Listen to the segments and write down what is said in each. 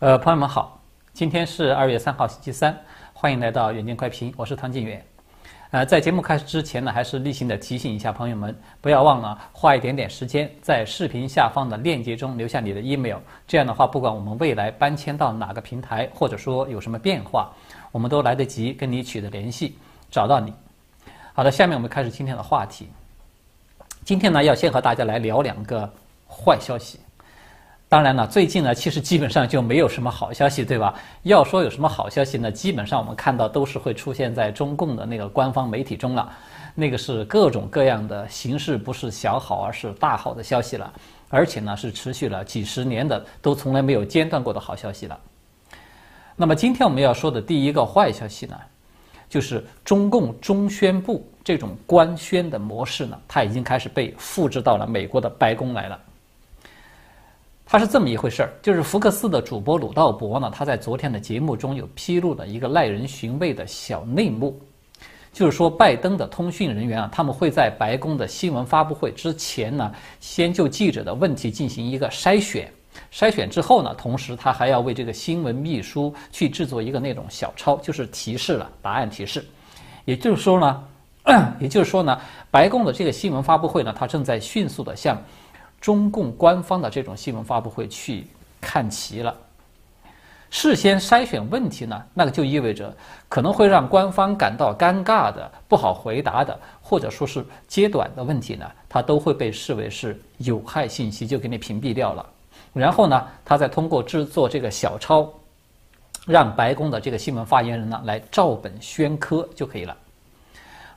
呃，朋友们好，今天是二月三号，星期三，欢迎来到远见快评，我是汤靖远。呃，在节目开始之前呢，还是例行的提醒一下朋友们，不要忘了花一点点时间在视频下方的链接中留下你的 email，这样的话，不管我们未来搬迁到哪个平台，或者说有什么变化，我们都来得及跟你取得联系，找到你。好的，下面我们开始今天的话题。今天呢，要先和大家来聊两个坏消息。当然了，最近呢，其实基本上就没有什么好消息，对吧？要说有什么好消息呢，基本上我们看到都是会出现在中共的那个官方媒体中了，那个是各种各样的形式，不是小好，而是大好的消息了，而且呢是持续了几十年的，都从来没有间断过的好消息了。那么今天我们要说的第一个坏消息呢，就是中共中宣部这种官宣的模式呢，它已经开始被复制到了美国的白宫来了。它是这么一回事儿，就是福克斯的主播鲁道博呢，他在昨天的节目中有披露了一个耐人寻味的小内幕，就是说拜登的通讯人员啊，他们会在白宫的新闻发布会之前呢，先就记者的问题进行一个筛选，筛选之后呢，同时他还要为这个新闻秘书去制作一个那种小抄，就是提示了答案提示，也就是说呢，也就是说呢，白宫的这个新闻发布会呢，它正在迅速的向。中共官方的这种新闻发布会去看齐了，事先筛选问题呢，那个就意味着可能会让官方感到尴尬的、不好回答的，或者说是揭短的问题呢，它都会被视为是有害信息，就给你屏蔽掉了。然后呢，他再通过制作这个小抄，让白宫的这个新闻发言人呢来照本宣科就可以了。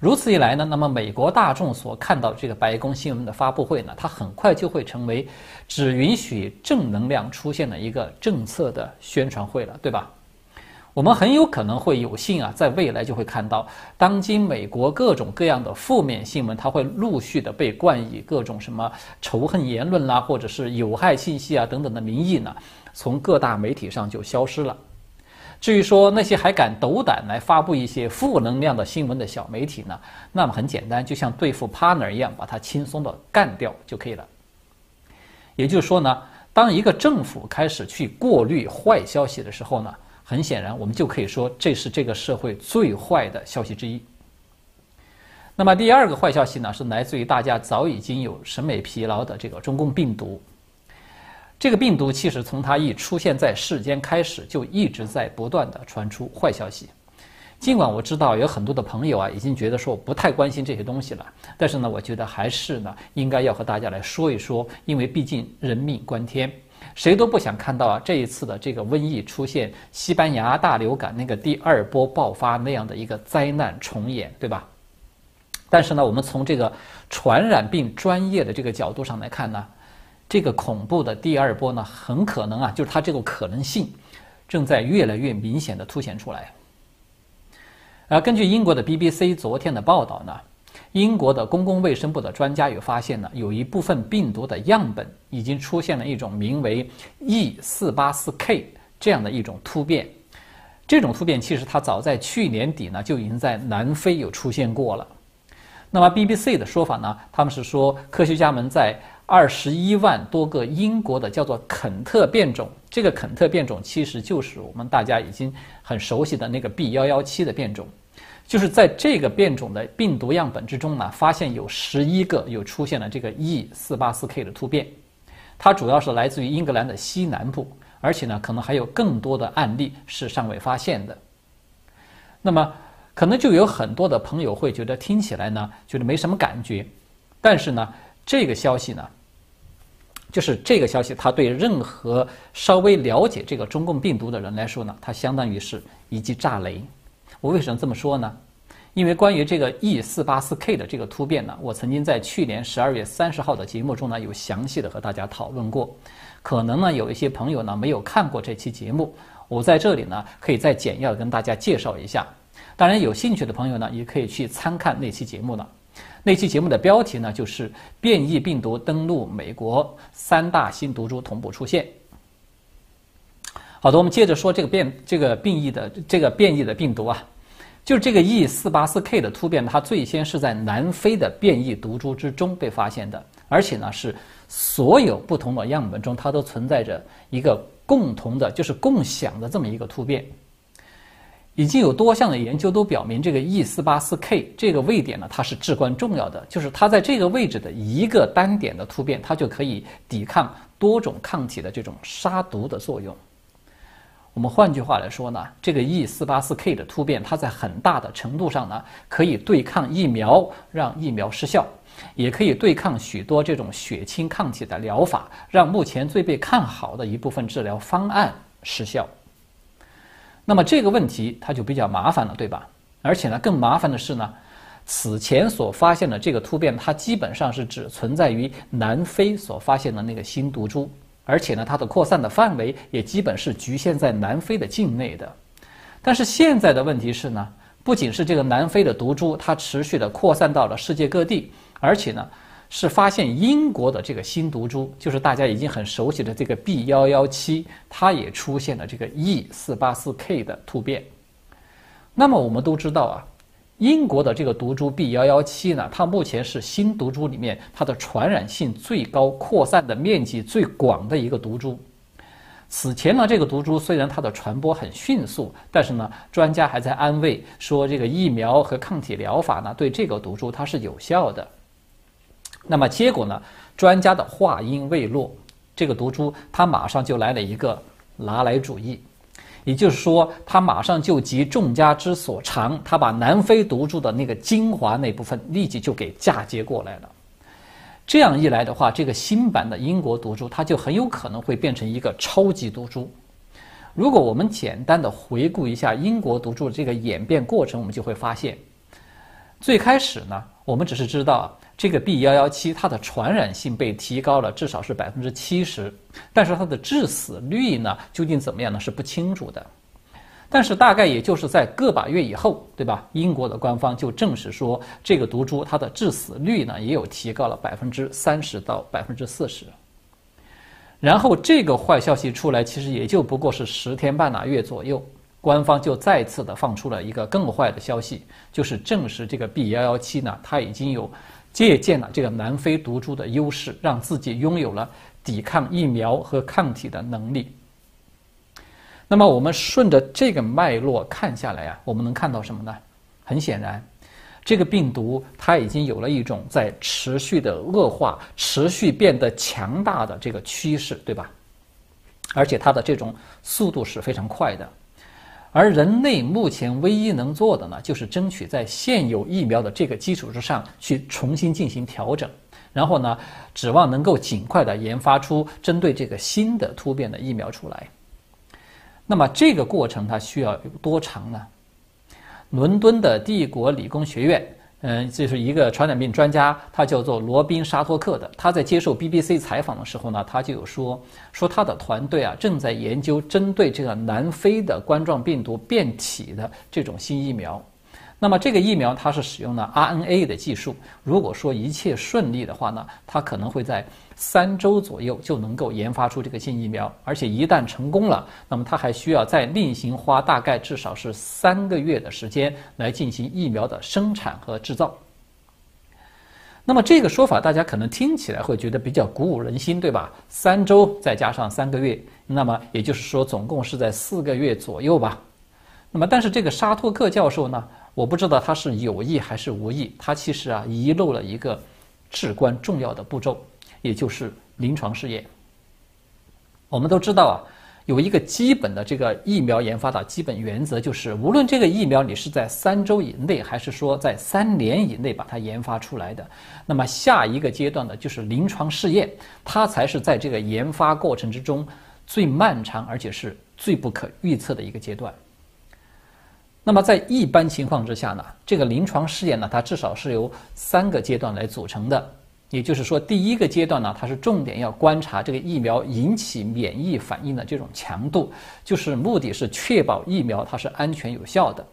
如此一来呢，那么美国大众所看到这个白宫新闻的发布会呢，它很快就会成为只允许正能量出现的一个政策的宣传会了，对吧？我们很有可能会有幸啊，在未来就会看到，当今美国各种各样的负面新闻，它会陆续的被冠以各种什么仇恨言论啦，或者是有害信息啊等等的名义呢，从各大媒体上就消失了。至于说那些还敢斗胆来发布一些负能量的新闻的小媒体呢，那么很简单，就像对付 partner 一样，把它轻松的干掉就可以了。也就是说呢，当一个政府开始去过滤坏消息的时候呢，很显然我们就可以说这是这个社会最坏的消息之一。那么第二个坏消息呢，是来自于大家早已经有审美疲劳的这个中共病毒。这个病毒其实从它一出现在世间开始，就一直在不断的传出坏消息。尽管我知道有很多的朋友啊，已经觉得说不太关心这些东西了，但是呢，我觉得还是呢，应该要和大家来说一说，因为毕竟人命关天，谁都不想看到啊这一次的这个瘟疫出现西班牙大流感那个第二波爆发那样的一个灾难重演，对吧？但是呢，我们从这个传染病专业的这个角度上来看呢。这个恐怖的第二波呢，很可能啊，就是它这个可能性正在越来越明显的凸显出来。而根据英国的 BBC 昨天的报道呢，英国的公共卫生部的专家有发现呢，有一部分病毒的样本已经出现了一种名为 E484K 这样的一种突变。这种突变其实它早在去年底呢就已经在南非有出现过了。那么 BBC 的说法呢，他们是说科学家们在二十一万多个英国的叫做肯特变种，这个肯特变种其实就是我们大家已经很熟悉的那个 B 幺幺七的变种，就是在这个变种的病毒样本之中呢，发现有十一个有出现了这个 E 四八四 K 的突变，它主要是来自于英格兰的西南部，而且呢，可能还有更多的案例是尚未发现的。那么，可能就有很多的朋友会觉得听起来呢，觉得没什么感觉，但是呢，这个消息呢。就是这个消息，它对任何稍微了解这个中共病毒的人来说呢，它相当于是一记炸雷。我为什么这么说呢？因为关于这个 E 四八四 K 的这个突变呢，我曾经在去年十二月三十号的节目中呢，有详细的和大家讨论过。可能呢，有一些朋友呢没有看过这期节目，我在这里呢可以再简要的跟大家介绍一下。当然，有兴趣的朋友呢，也可以去参看那期节目了。那期节目的标题呢，就是“变异病毒登陆美国，三大新毒株同步出现”。好的，我们接着说这个变这个变异的这个变异的病毒啊，就这个 E 四八四 K 的突变，它最先是在南非的变异毒株之中被发现的，而且呢是所有不同的样本中，它都存在着一个共同的，就是共享的这么一个突变。已经有多项的研究都表明，这个 E 四八四 K 这个位点呢，它是至关重要的，就是它在这个位置的一个单点的突变，它就可以抵抗多种抗体的这种杀毒的作用。我们换句话来说呢，这个 E 四八四 K 的突变，它在很大的程度上呢，可以对抗疫苗，让疫苗失效，也可以对抗许多这种血清抗体的疗法，让目前最被看好的一部分治疗方案失效。那么这个问题它就比较麻烦了，对吧？而且呢，更麻烦的是呢，此前所发现的这个突变，它基本上是只存在于南非所发现的那个新毒株。而且呢，它的扩散的范围也基本是局限在南非的境内的。但是现在的问题是呢，不仅是这个南非的毒株，它持续的扩散到了世界各地，而且呢，是发现英国的这个新毒株，就是大家已经很熟悉的这个 B 幺幺七，它也出现了这个 E 四八四 K 的突变。那么我们都知道啊。英国的这个毒株 B 幺幺七呢，它目前是新毒株里面它的传染性最高、扩散的面积最广的一个毒株。此前呢，这个毒株虽然它的传播很迅速，但是呢，专家还在安慰说，这个疫苗和抗体疗法呢，对这个毒株它是有效的。那么结果呢，专家的话音未落，这个毒株它马上就来了一个拿来主义。也就是说，他马上就急众家之所长，他把南非毒株的那个精华那部分立即就给嫁接过来了。这样一来的话，这个新版的英国毒株它就很有可能会变成一个超级毒株。如果我们简单的回顾一下英国毒株这个演变过程，我们就会发现，最开始呢，我们只是知道。这个 B 幺幺七，它的传染性被提高了，至少是百分之七十，但是它的致死率呢，究竟怎么样呢？是不清楚的。但是大概也就是在个把月以后，对吧？英国的官方就证实说，这个毒株它的致死率呢，也有提高了百分之三十到百分之四十。然后这个坏消息出来，其实也就不过是十天半拉月左右，官方就再次的放出了一个更坏的消息，就是证实这个 B 幺幺七呢，它已经有。借鉴了这个南非毒株的优势，让自己拥有了抵抗疫苗和抗体的能力。那么，我们顺着这个脉络看下来啊，我们能看到什么呢？很显然，这个病毒它已经有了一种在持续的恶化、持续变得强大的这个趋势，对吧？而且它的这种速度是非常快的。而人类目前唯一能做的呢，就是争取在现有疫苗的这个基础之上去重新进行调整，然后呢，指望能够尽快的研发出针对这个新的突变的疫苗出来。那么这个过程它需要有多长呢？伦敦的帝国理工学院。嗯，这是一个传染病专家，他叫做罗宾沙托克的。他在接受 BBC 采访的时候呢，他就有说，说他的团队啊正在研究针对这个南非的冠状病毒变体的这种新疫苗。那么这个疫苗它是使用了 RNA 的技术。如果说一切顺利的话呢，它可能会在三周左右就能够研发出这个新疫苗。而且一旦成功了，那么它还需要再另行花大概至少是三个月的时间来进行疫苗的生产和制造。那么这个说法大家可能听起来会觉得比较鼓舞人心，对吧？三周再加上三个月，那么也就是说总共是在四个月左右吧。那么但是这个沙托克教授呢？我不知道他是有意还是无意，他其实啊遗漏了一个至关重要的步骤，也就是临床试验。我们都知道啊，有一个基本的这个疫苗研发的基本原则，就是无论这个疫苗你是在三周以内，还是说在三年以内把它研发出来的，那么下一个阶段的就是临床试验，它才是在这个研发过程之中最漫长而且是最不可预测的一个阶段。那么在一般情况之下呢，这个临床试验呢，它至少是由三个阶段来组成的。也就是说，第一个阶段呢，它是重点要观察这个疫苗引起免疫反应的这种强度，就是目的是确保疫苗它是安全有效的。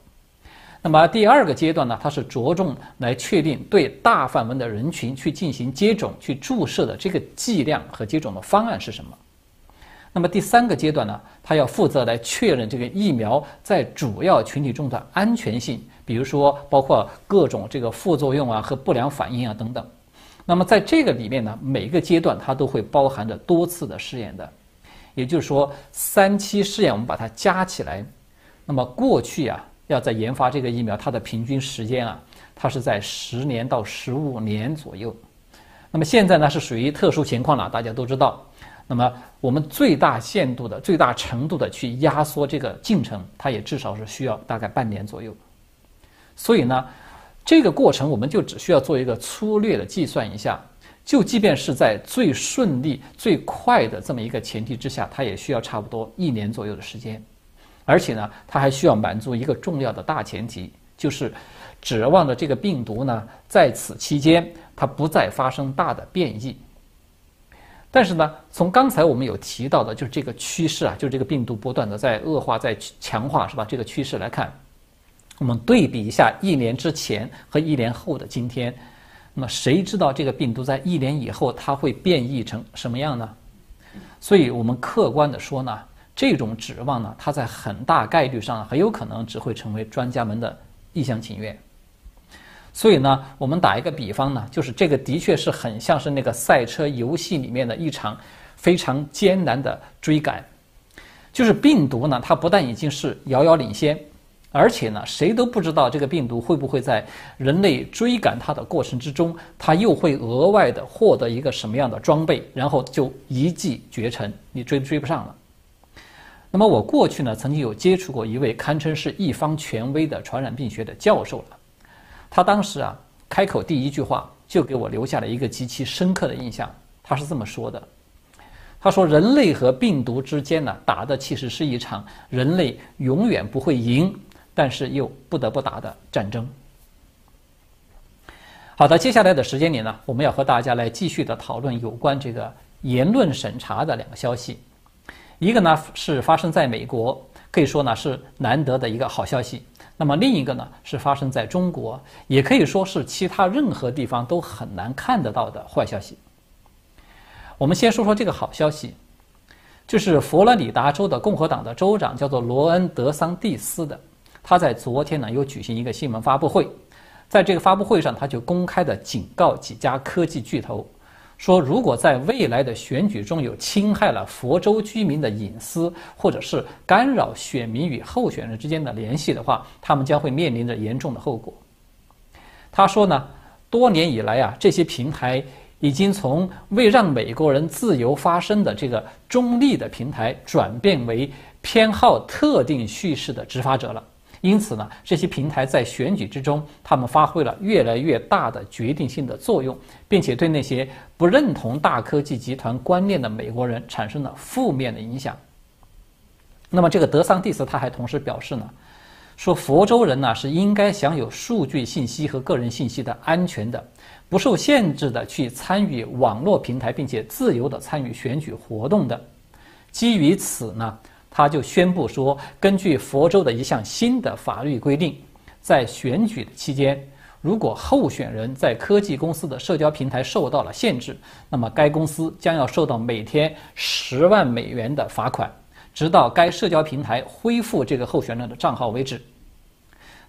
那么第二个阶段呢，它是着重来确定对大范围的人群去进行接种、去注射的这个剂量和接种的方案是什么。那么第三个阶段呢，他要负责来确认这个疫苗在主要群体中的安全性，比如说包括各种这个副作用啊和不良反应啊等等。那么在这个里面呢，每个阶段它都会包含着多次的试验的，也就是说三期试验我们把它加起来，那么过去啊要在研发这个疫苗，它的平均时间啊，它是在十年到十五年左右。那么现在呢是属于特殊情况了，大家都知道。那么我们最大限度的、最大程度的去压缩这个进程，它也至少是需要大概半年左右。所以呢，这个过程我们就只需要做一个粗略的计算一下，就即便是在最顺利、最快的这么一个前提之下，它也需要差不多一年左右的时间。而且呢，它还需要满足一个重要的大前提，就是指望着这个病毒呢，在此期间它不再发生大的变异。但是呢，从刚才我们有提到的，就是这个趋势啊，就是这个病毒不断的在恶化、在强化，是吧？这个趋势来看，我们对比一下一年之前和一年后的今天，那么谁知道这个病毒在一年以后它会变异成什么样呢？所以我们客观的说呢，这种指望呢，它在很大概率上很有可能只会成为专家们的一厢情愿。所以呢，我们打一个比方呢，就是这个的确是很像是那个赛车游戏里面的一场非常艰难的追赶。就是病毒呢，它不但已经是遥遥领先，而且呢，谁都不知道这个病毒会不会在人类追赶它的过程之中，它又会额外的获得一个什么样的装备，然后就一骑绝尘，你追追不上了。那么我过去呢，曾经有接触过一位堪称是一方权威的传染病学的教授了。他当时啊，开口第一句话就给我留下了一个极其深刻的印象。他是这么说的：“他说，人类和病毒之间呢，打的其实是一场人类永远不会赢，但是又不得不打的战争。”好的，接下来的时间里呢，我们要和大家来继续的讨论有关这个言论审查的两个消息。一个呢是发生在美国，可以说呢是难得的一个好消息。那么另一个呢，是发生在中国，也可以说是其他任何地方都很难看得到的坏消息。我们先说说这个好消息，就是佛罗里达州的共和党的州长叫做罗恩·德桑蒂斯的，他在昨天呢又举行一个新闻发布会，在这个发布会上，他就公开的警告几家科技巨头。说，如果在未来的选举中有侵害了佛州居民的隐私，或者是干扰选民与候选人之间的联系的话，他们将会面临着严重的后果。他说呢，多年以来啊，这些平台已经从为让美国人自由发声的这个中立的平台，转变为偏好特定叙事的执法者了。因此呢，这些平台在选举之中，他们发挥了越来越大的决定性的作用，并且对那些不认同大科技集团观念的美国人产生了负面的影响。那么，这个德桑蒂斯他还同时表示呢，说佛州人呢是应该享有数据信息和个人信息的安全的，不受限制的去参与网络平台，并且自由的参与选举活动的。基于此呢。他就宣布说，根据佛州的一项新的法律规定，在选举的期间，如果候选人在科技公司的社交平台受到了限制，那么该公司将要受到每天十万美元的罚款，直到该社交平台恢复这个候选人的账号为止。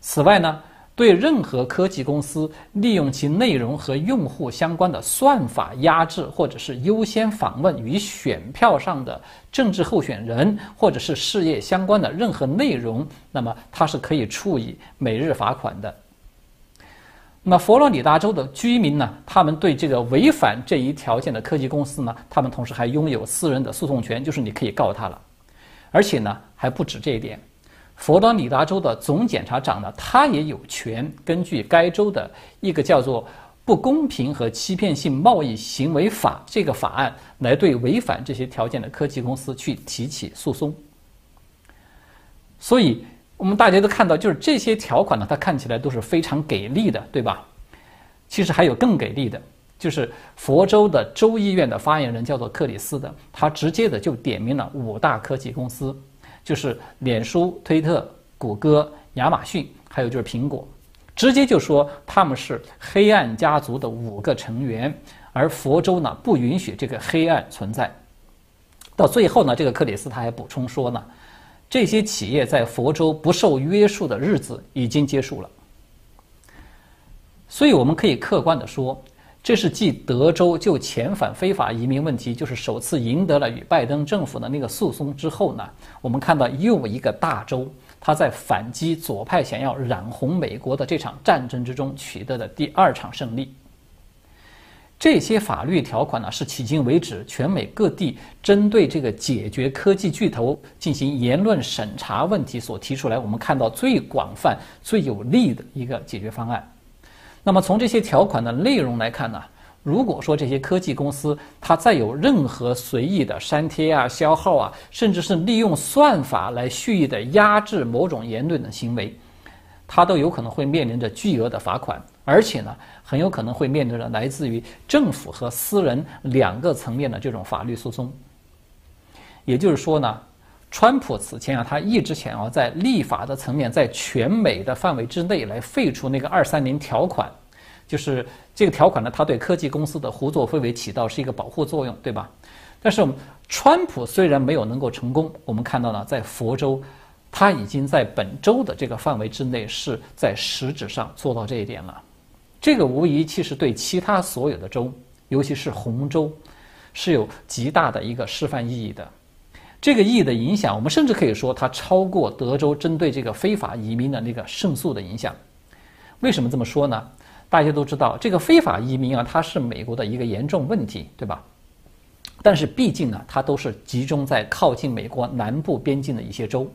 此外呢？对任何科技公司利用其内容和用户相关的算法压制，或者是优先访问与选票上的政治候选人或者是事业相关的任何内容，那么它是可以处以每日罚款的。那么佛罗里达州的居民呢？他们对这个违反这一条件的科技公司呢，他们同时还拥有私人的诉讼权，就是你可以告他了，而且呢还不止这一点。佛罗里达州的总检察长呢，他也有权根据该州的一个叫做《不公平和欺骗性贸易行为法》这个法案，来对违反这些条件的科技公司去提起诉讼。所以，我们大家都看到，就是这些条款呢，它看起来都是非常给力的，对吧？其实还有更给力的，就是佛州的州议院的发言人叫做克里斯的，他直接的就点名了五大科技公司。就是脸书、推特、谷歌、亚马逊，还有就是苹果，直接就说他们是黑暗家族的五个成员，而佛州呢不允许这个黑暗存在。到最后呢，这个克里斯他还补充说呢，这些企业在佛州不受约束的日子已经结束了。所以我们可以客观的说，这是继德州就遣返非法移民问题就是首次赢得了与拜登政府的那个诉讼之后呢，我们看到又一个大州，他在反击左派想要染红美国的这场战争之中取得的第二场胜利。这些法律条款呢，是迄今为止全美各地针对这个解决科技巨头进行言论审查问题所提出来，我们看到最广泛、最有利的一个解决方案。那么从这些条款的内容来看呢，如果说这些科技公司它再有任何随意的删帖啊、消耗啊，甚至是利用算法来蓄意的压制某种言论的行为，它都有可能会面临着巨额的罚款，而且呢。很有可能会面临着来自于政府和私人两个层面的这种法律诉讼。也就是说呢，川普此前啊，他一直想要在立法的层面，在全美的范围之内来废除那个二三零条款，就是这个条款呢，它对科技公司的胡作非为起到是一个保护作用，对吧？但是我们川普虽然没有能够成功，我们看到呢，在佛州，他已经在本州的这个范围之内是在实质上做到这一点了。这个无疑其实对其他所有的州，尤其是红州，是有极大的一个示范意义的。这个意义的影响，我们甚至可以说它超过德州针对这个非法移民的那个胜诉的影响。为什么这么说呢？大家都知道，这个非法移民啊，它是美国的一个严重问题，对吧？但是毕竟呢，它都是集中在靠近美国南部边境的一些州，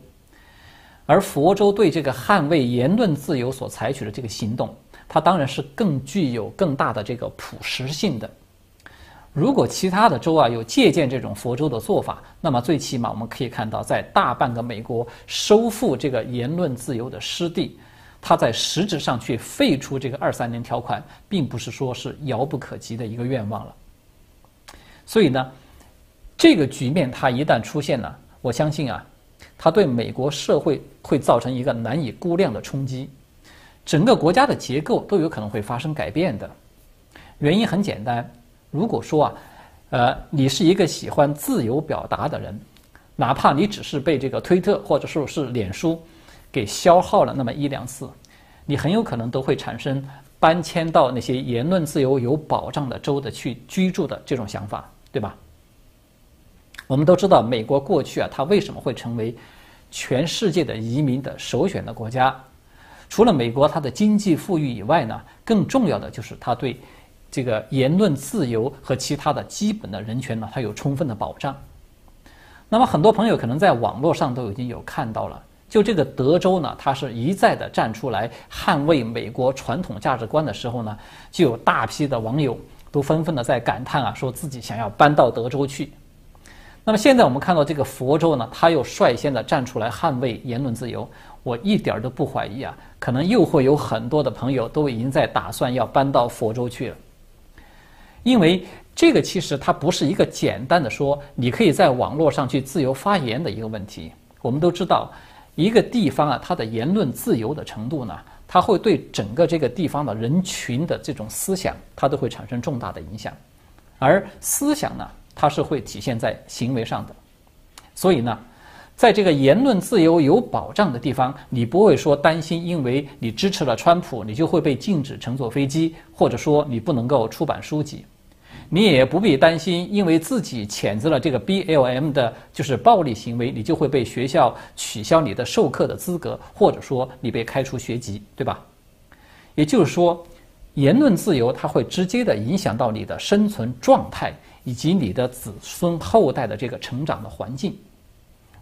而佛州对这个捍卫言论自由所采取的这个行动。它当然是更具有更大的这个普适性的。如果其他的州啊有借鉴这种佛州的做法，那么最起码我们可以看到，在大半个美国收复这个言论自由的失地，它在实质上去废除这个二三年条款，并不是说是遥不可及的一个愿望了。所以呢，这个局面它一旦出现了，我相信啊，它对美国社会会造成一个难以估量的冲击。整个国家的结构都有可能会发生改变的，原因很简单。如果说啊，呃，你是一个喜欢自由表达的人，哪怕你只是被这个推特或者说是脸书给消耗了那么一两次，你很有可能都会产生搬迁到那些言论自由有保障的州的去居住的这种想法，对吧？我们都知道，美国过去啊，它为什么会成为全世界的移民的首选的国家？除了美国它的经济富裕以外呢，更重要的就是它对这个言论自由和其他的基本的人权呢，它有充分的保障。那么很多朋友可能在网络上都已经有看到了，就这个德州呢，它是一再的站出来捍卫美国传统价值观的时候呢，就有大批的网友都纷纷的在感叹啊，说自己想要搬到德州去。那么现在我们看到这个佛州呢，他又率先的站出来捍卫言论自由。我一点都不怀疑啊，可能又会有很多的朋友都已经在打算要搬到佛州去了，因为这个其实它不是一个简单的说你可以在网络上去自由发言的一个问题。我们都知道，一个地方啊，它的言论自由的程度呢，它会对整个这个地方的人群的这种思想，它都会产生重大的影响，而思想呢，它是会体现在行为上的，所以呢。在这个言论自由有保障的地方，你不会说担心，因为你支持了川普，你就会被禁止乘坐飞机，或者说你不能够出版书籍。你也不必担心，因为自己谴责了这个 BLM 的就是暴力行为，你就会被学校取消你的授课的资格，或者说你被开除学籍，对吧？也就是说，言论自由它会直接的影响到你的生存状态，以及你的子孙后代的这个成长的环境。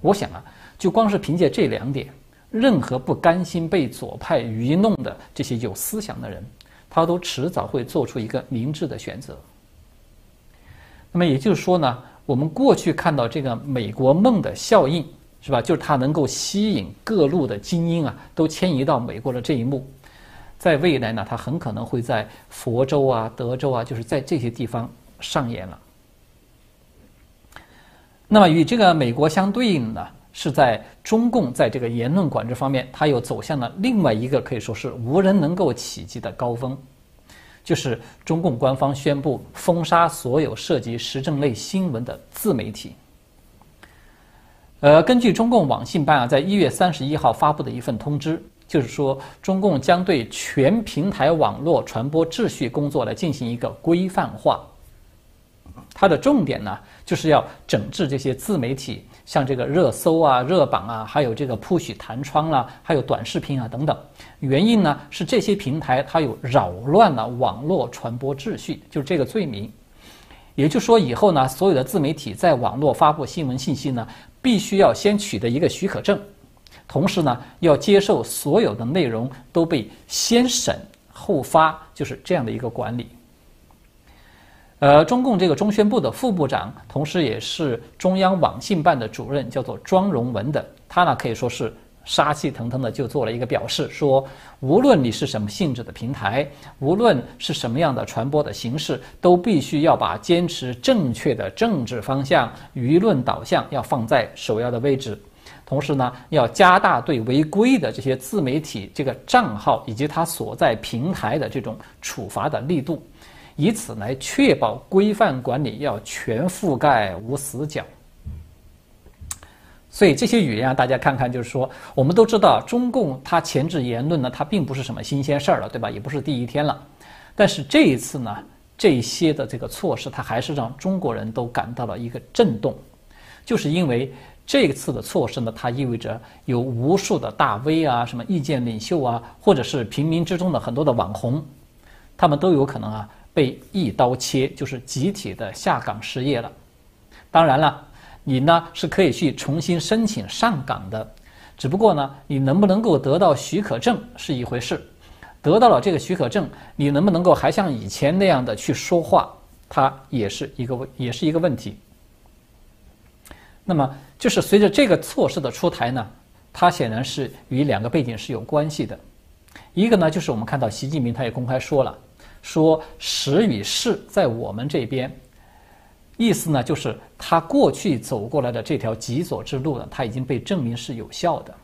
我想啊，就光是凭借这两点，任何不甘心被左派愚弄的这些有思想的人，他都迟早会做出一个明智的选择。那么也就是说呢，我们过去看到这个美国梦的效应，是吧？就是它能够吸引各路的精英啊，都迁移到美国的这一幕，在未来呢，它很可能会在佛州啊、德州啊，就是在这些地方上演了。那么与这个美国相对应的，是在中共在这个言论管制方面，它又走向了另外一个可以说是无人能够企及的高峰，就是中共官方宣布封杀所有涉及时政类新闻的自媒体。呃，根据中共网信办啊，在一月三十一号发布的一份通知，就是说中共将对全平台网络传播秩序工作来进行一个规范化。它的重点呢，就是要整治这些自媒体，像这个热搜啊、热榜啊，还有这个铺许弹窗啦，还有短视频啊等等。原因呢是这些平台它有扰乱了网络传播秩序，就是这个罪名。也就是说，以后呢，所有的自媒体在网络发布新闻信息呢，必须要先取得一个许可证，同时呢，要接受所有的内容都被先审后发，就是这样的一个管理。呃，中共这个中宣部的副部长，同时也是中央网信办的主任，叫做庄荣文的，他呢可以说是杀气腾腾的就做了一个表示，说无论你是什么性质的平台，无论是什么样的传播的形式，都必须要把坚持正确的政治方向、舆论导向要放在首要的位置，同时呢，要加大对违规的这些自媒体这个账号以及它所在平台的这种处罚的力度。以此来确保规范管理要全覆盖无死角。所以这些语言啊，大家看看，就是说，我们都知道，中共它前置言论呢，它并不是什么新鲜事儿了，对吧？也不是第一天了。但是这一次呢，这些的这个措施，它还是让中国人都感到了一个震动，就是因为这次的措施呢，它意味着有无数的大 V 啊，什么意见领袖啊，或者是平民之中的很多的网红，他们都有可能啊。被一刀切，就是集体的下岗失业了。当然了，你呢是可以去重新申请上岗的，只不过呢，你能不能够得到许可证是一回事。得到了这个许可证，你能不能够还像以前那样的去说话，它也是一个问，也是一个问题。那么，就是随着这个措施的出台呢，它显然是与两个背景是有关系的。一个呢，就是我们看到习近平他也公开说了。说时与势在我们这边，意思呢就是他过去走过来的这条极左之路呢，他已经被证明是有效的，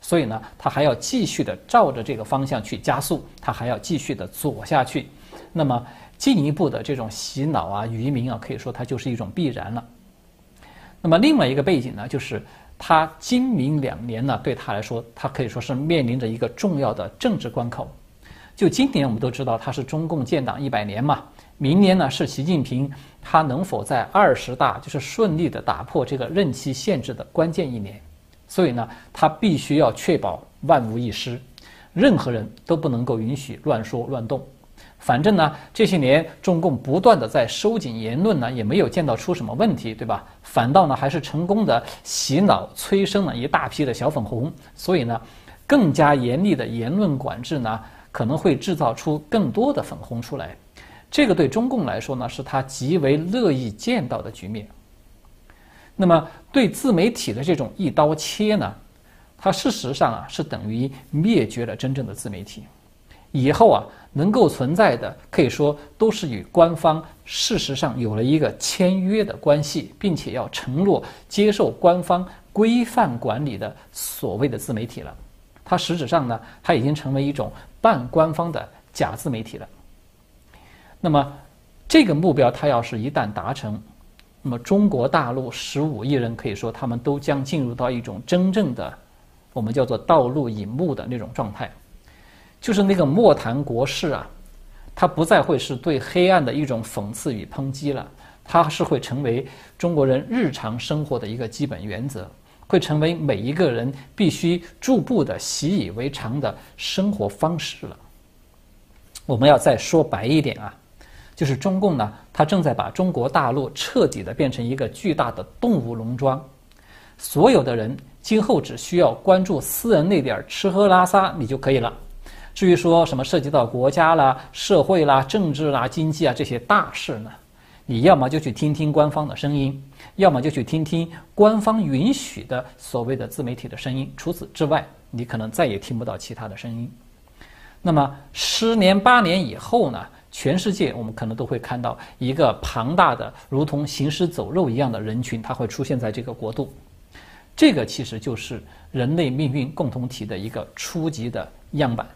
所以呢，他还要继续的照着这个方向去加速，他还要继续的左下去，那么进一步的这种洗脑啊、愚民啊，可以说它就是一种必然了。那么另外一个背景呢，就是他今明两年呢，对他来说，他可以说是面临着一个重要的政治关口。就今年我们都知道，它是中共建党一百年嘛。明年呢是习近平他能否在二十大就是顺利的打破这个任期限制的关键一年，所以呢，他必须要确保万无一失，任何人都不能够允许乱说乱动。反正呢，这些年中共不断的在收紧言论呢，也没有见到出什么问题，对吧？反倒呢还是成功的洗脑催生了一大批的小粉红。所以呢，更加严厉的言论管制呢。可能会制造出更多的粉红出来，这个对中共来说呢，是他极为乐意见到的局面。那么对自媒体的这种一刀切呢，它事实上啊是等于灭绝了真正的自媒体。以后啊能够存在的，可以说都是与官方事实上有了一个签约的关系，并且要承诺接受官方规范管理的所谓的自媒体了。它实质上呢，它已经成为一种。半官方的假自媒体了。那么，这个目标它要是一旦达成，那么中国大陆十五亿人可以说他们都将进入到一种真正的我们叫做道路隐目的那种状态，就是那个莫谈国事啊，它不再会是对黑暗的一种讽刺与抨击了，它是会成为中国人日常生活的一个基本原则。会成为每一个人必须逐步的习以为常的生活方式了。我们要再说白一点啊，就是中共呢，它正在把中国大陆彻底的变成一个巨大的动物农庄，所有的人今后只需要关注私人那点吃喝拉撒你就可以了。至于说什么涉及到国家啦、社会啦、政治啦、经济啊这些大事呢？你要么就去听听官方的声音，要么就去听听官方允许的所谓的自媒体的声音。除此之外，你可能再也听不到其他的声音。那么十年八年以后呢？全世界我们可能都会看到一个庞大的、如同行尸走肉一样的人群，它会出现在这个国度。这个其实就是人类命运共同体的一个初级的样板。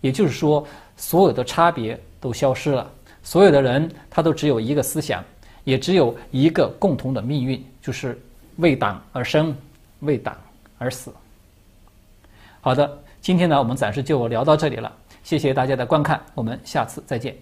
也就是说，所有的差别都消失了。所有的人，他都只有一个思想，也只有一个共同的命运，就是为党而生，为党而死。好的，今天呢，我们暂时就聊到这里了，谢谢大家的观看，我们下次再见。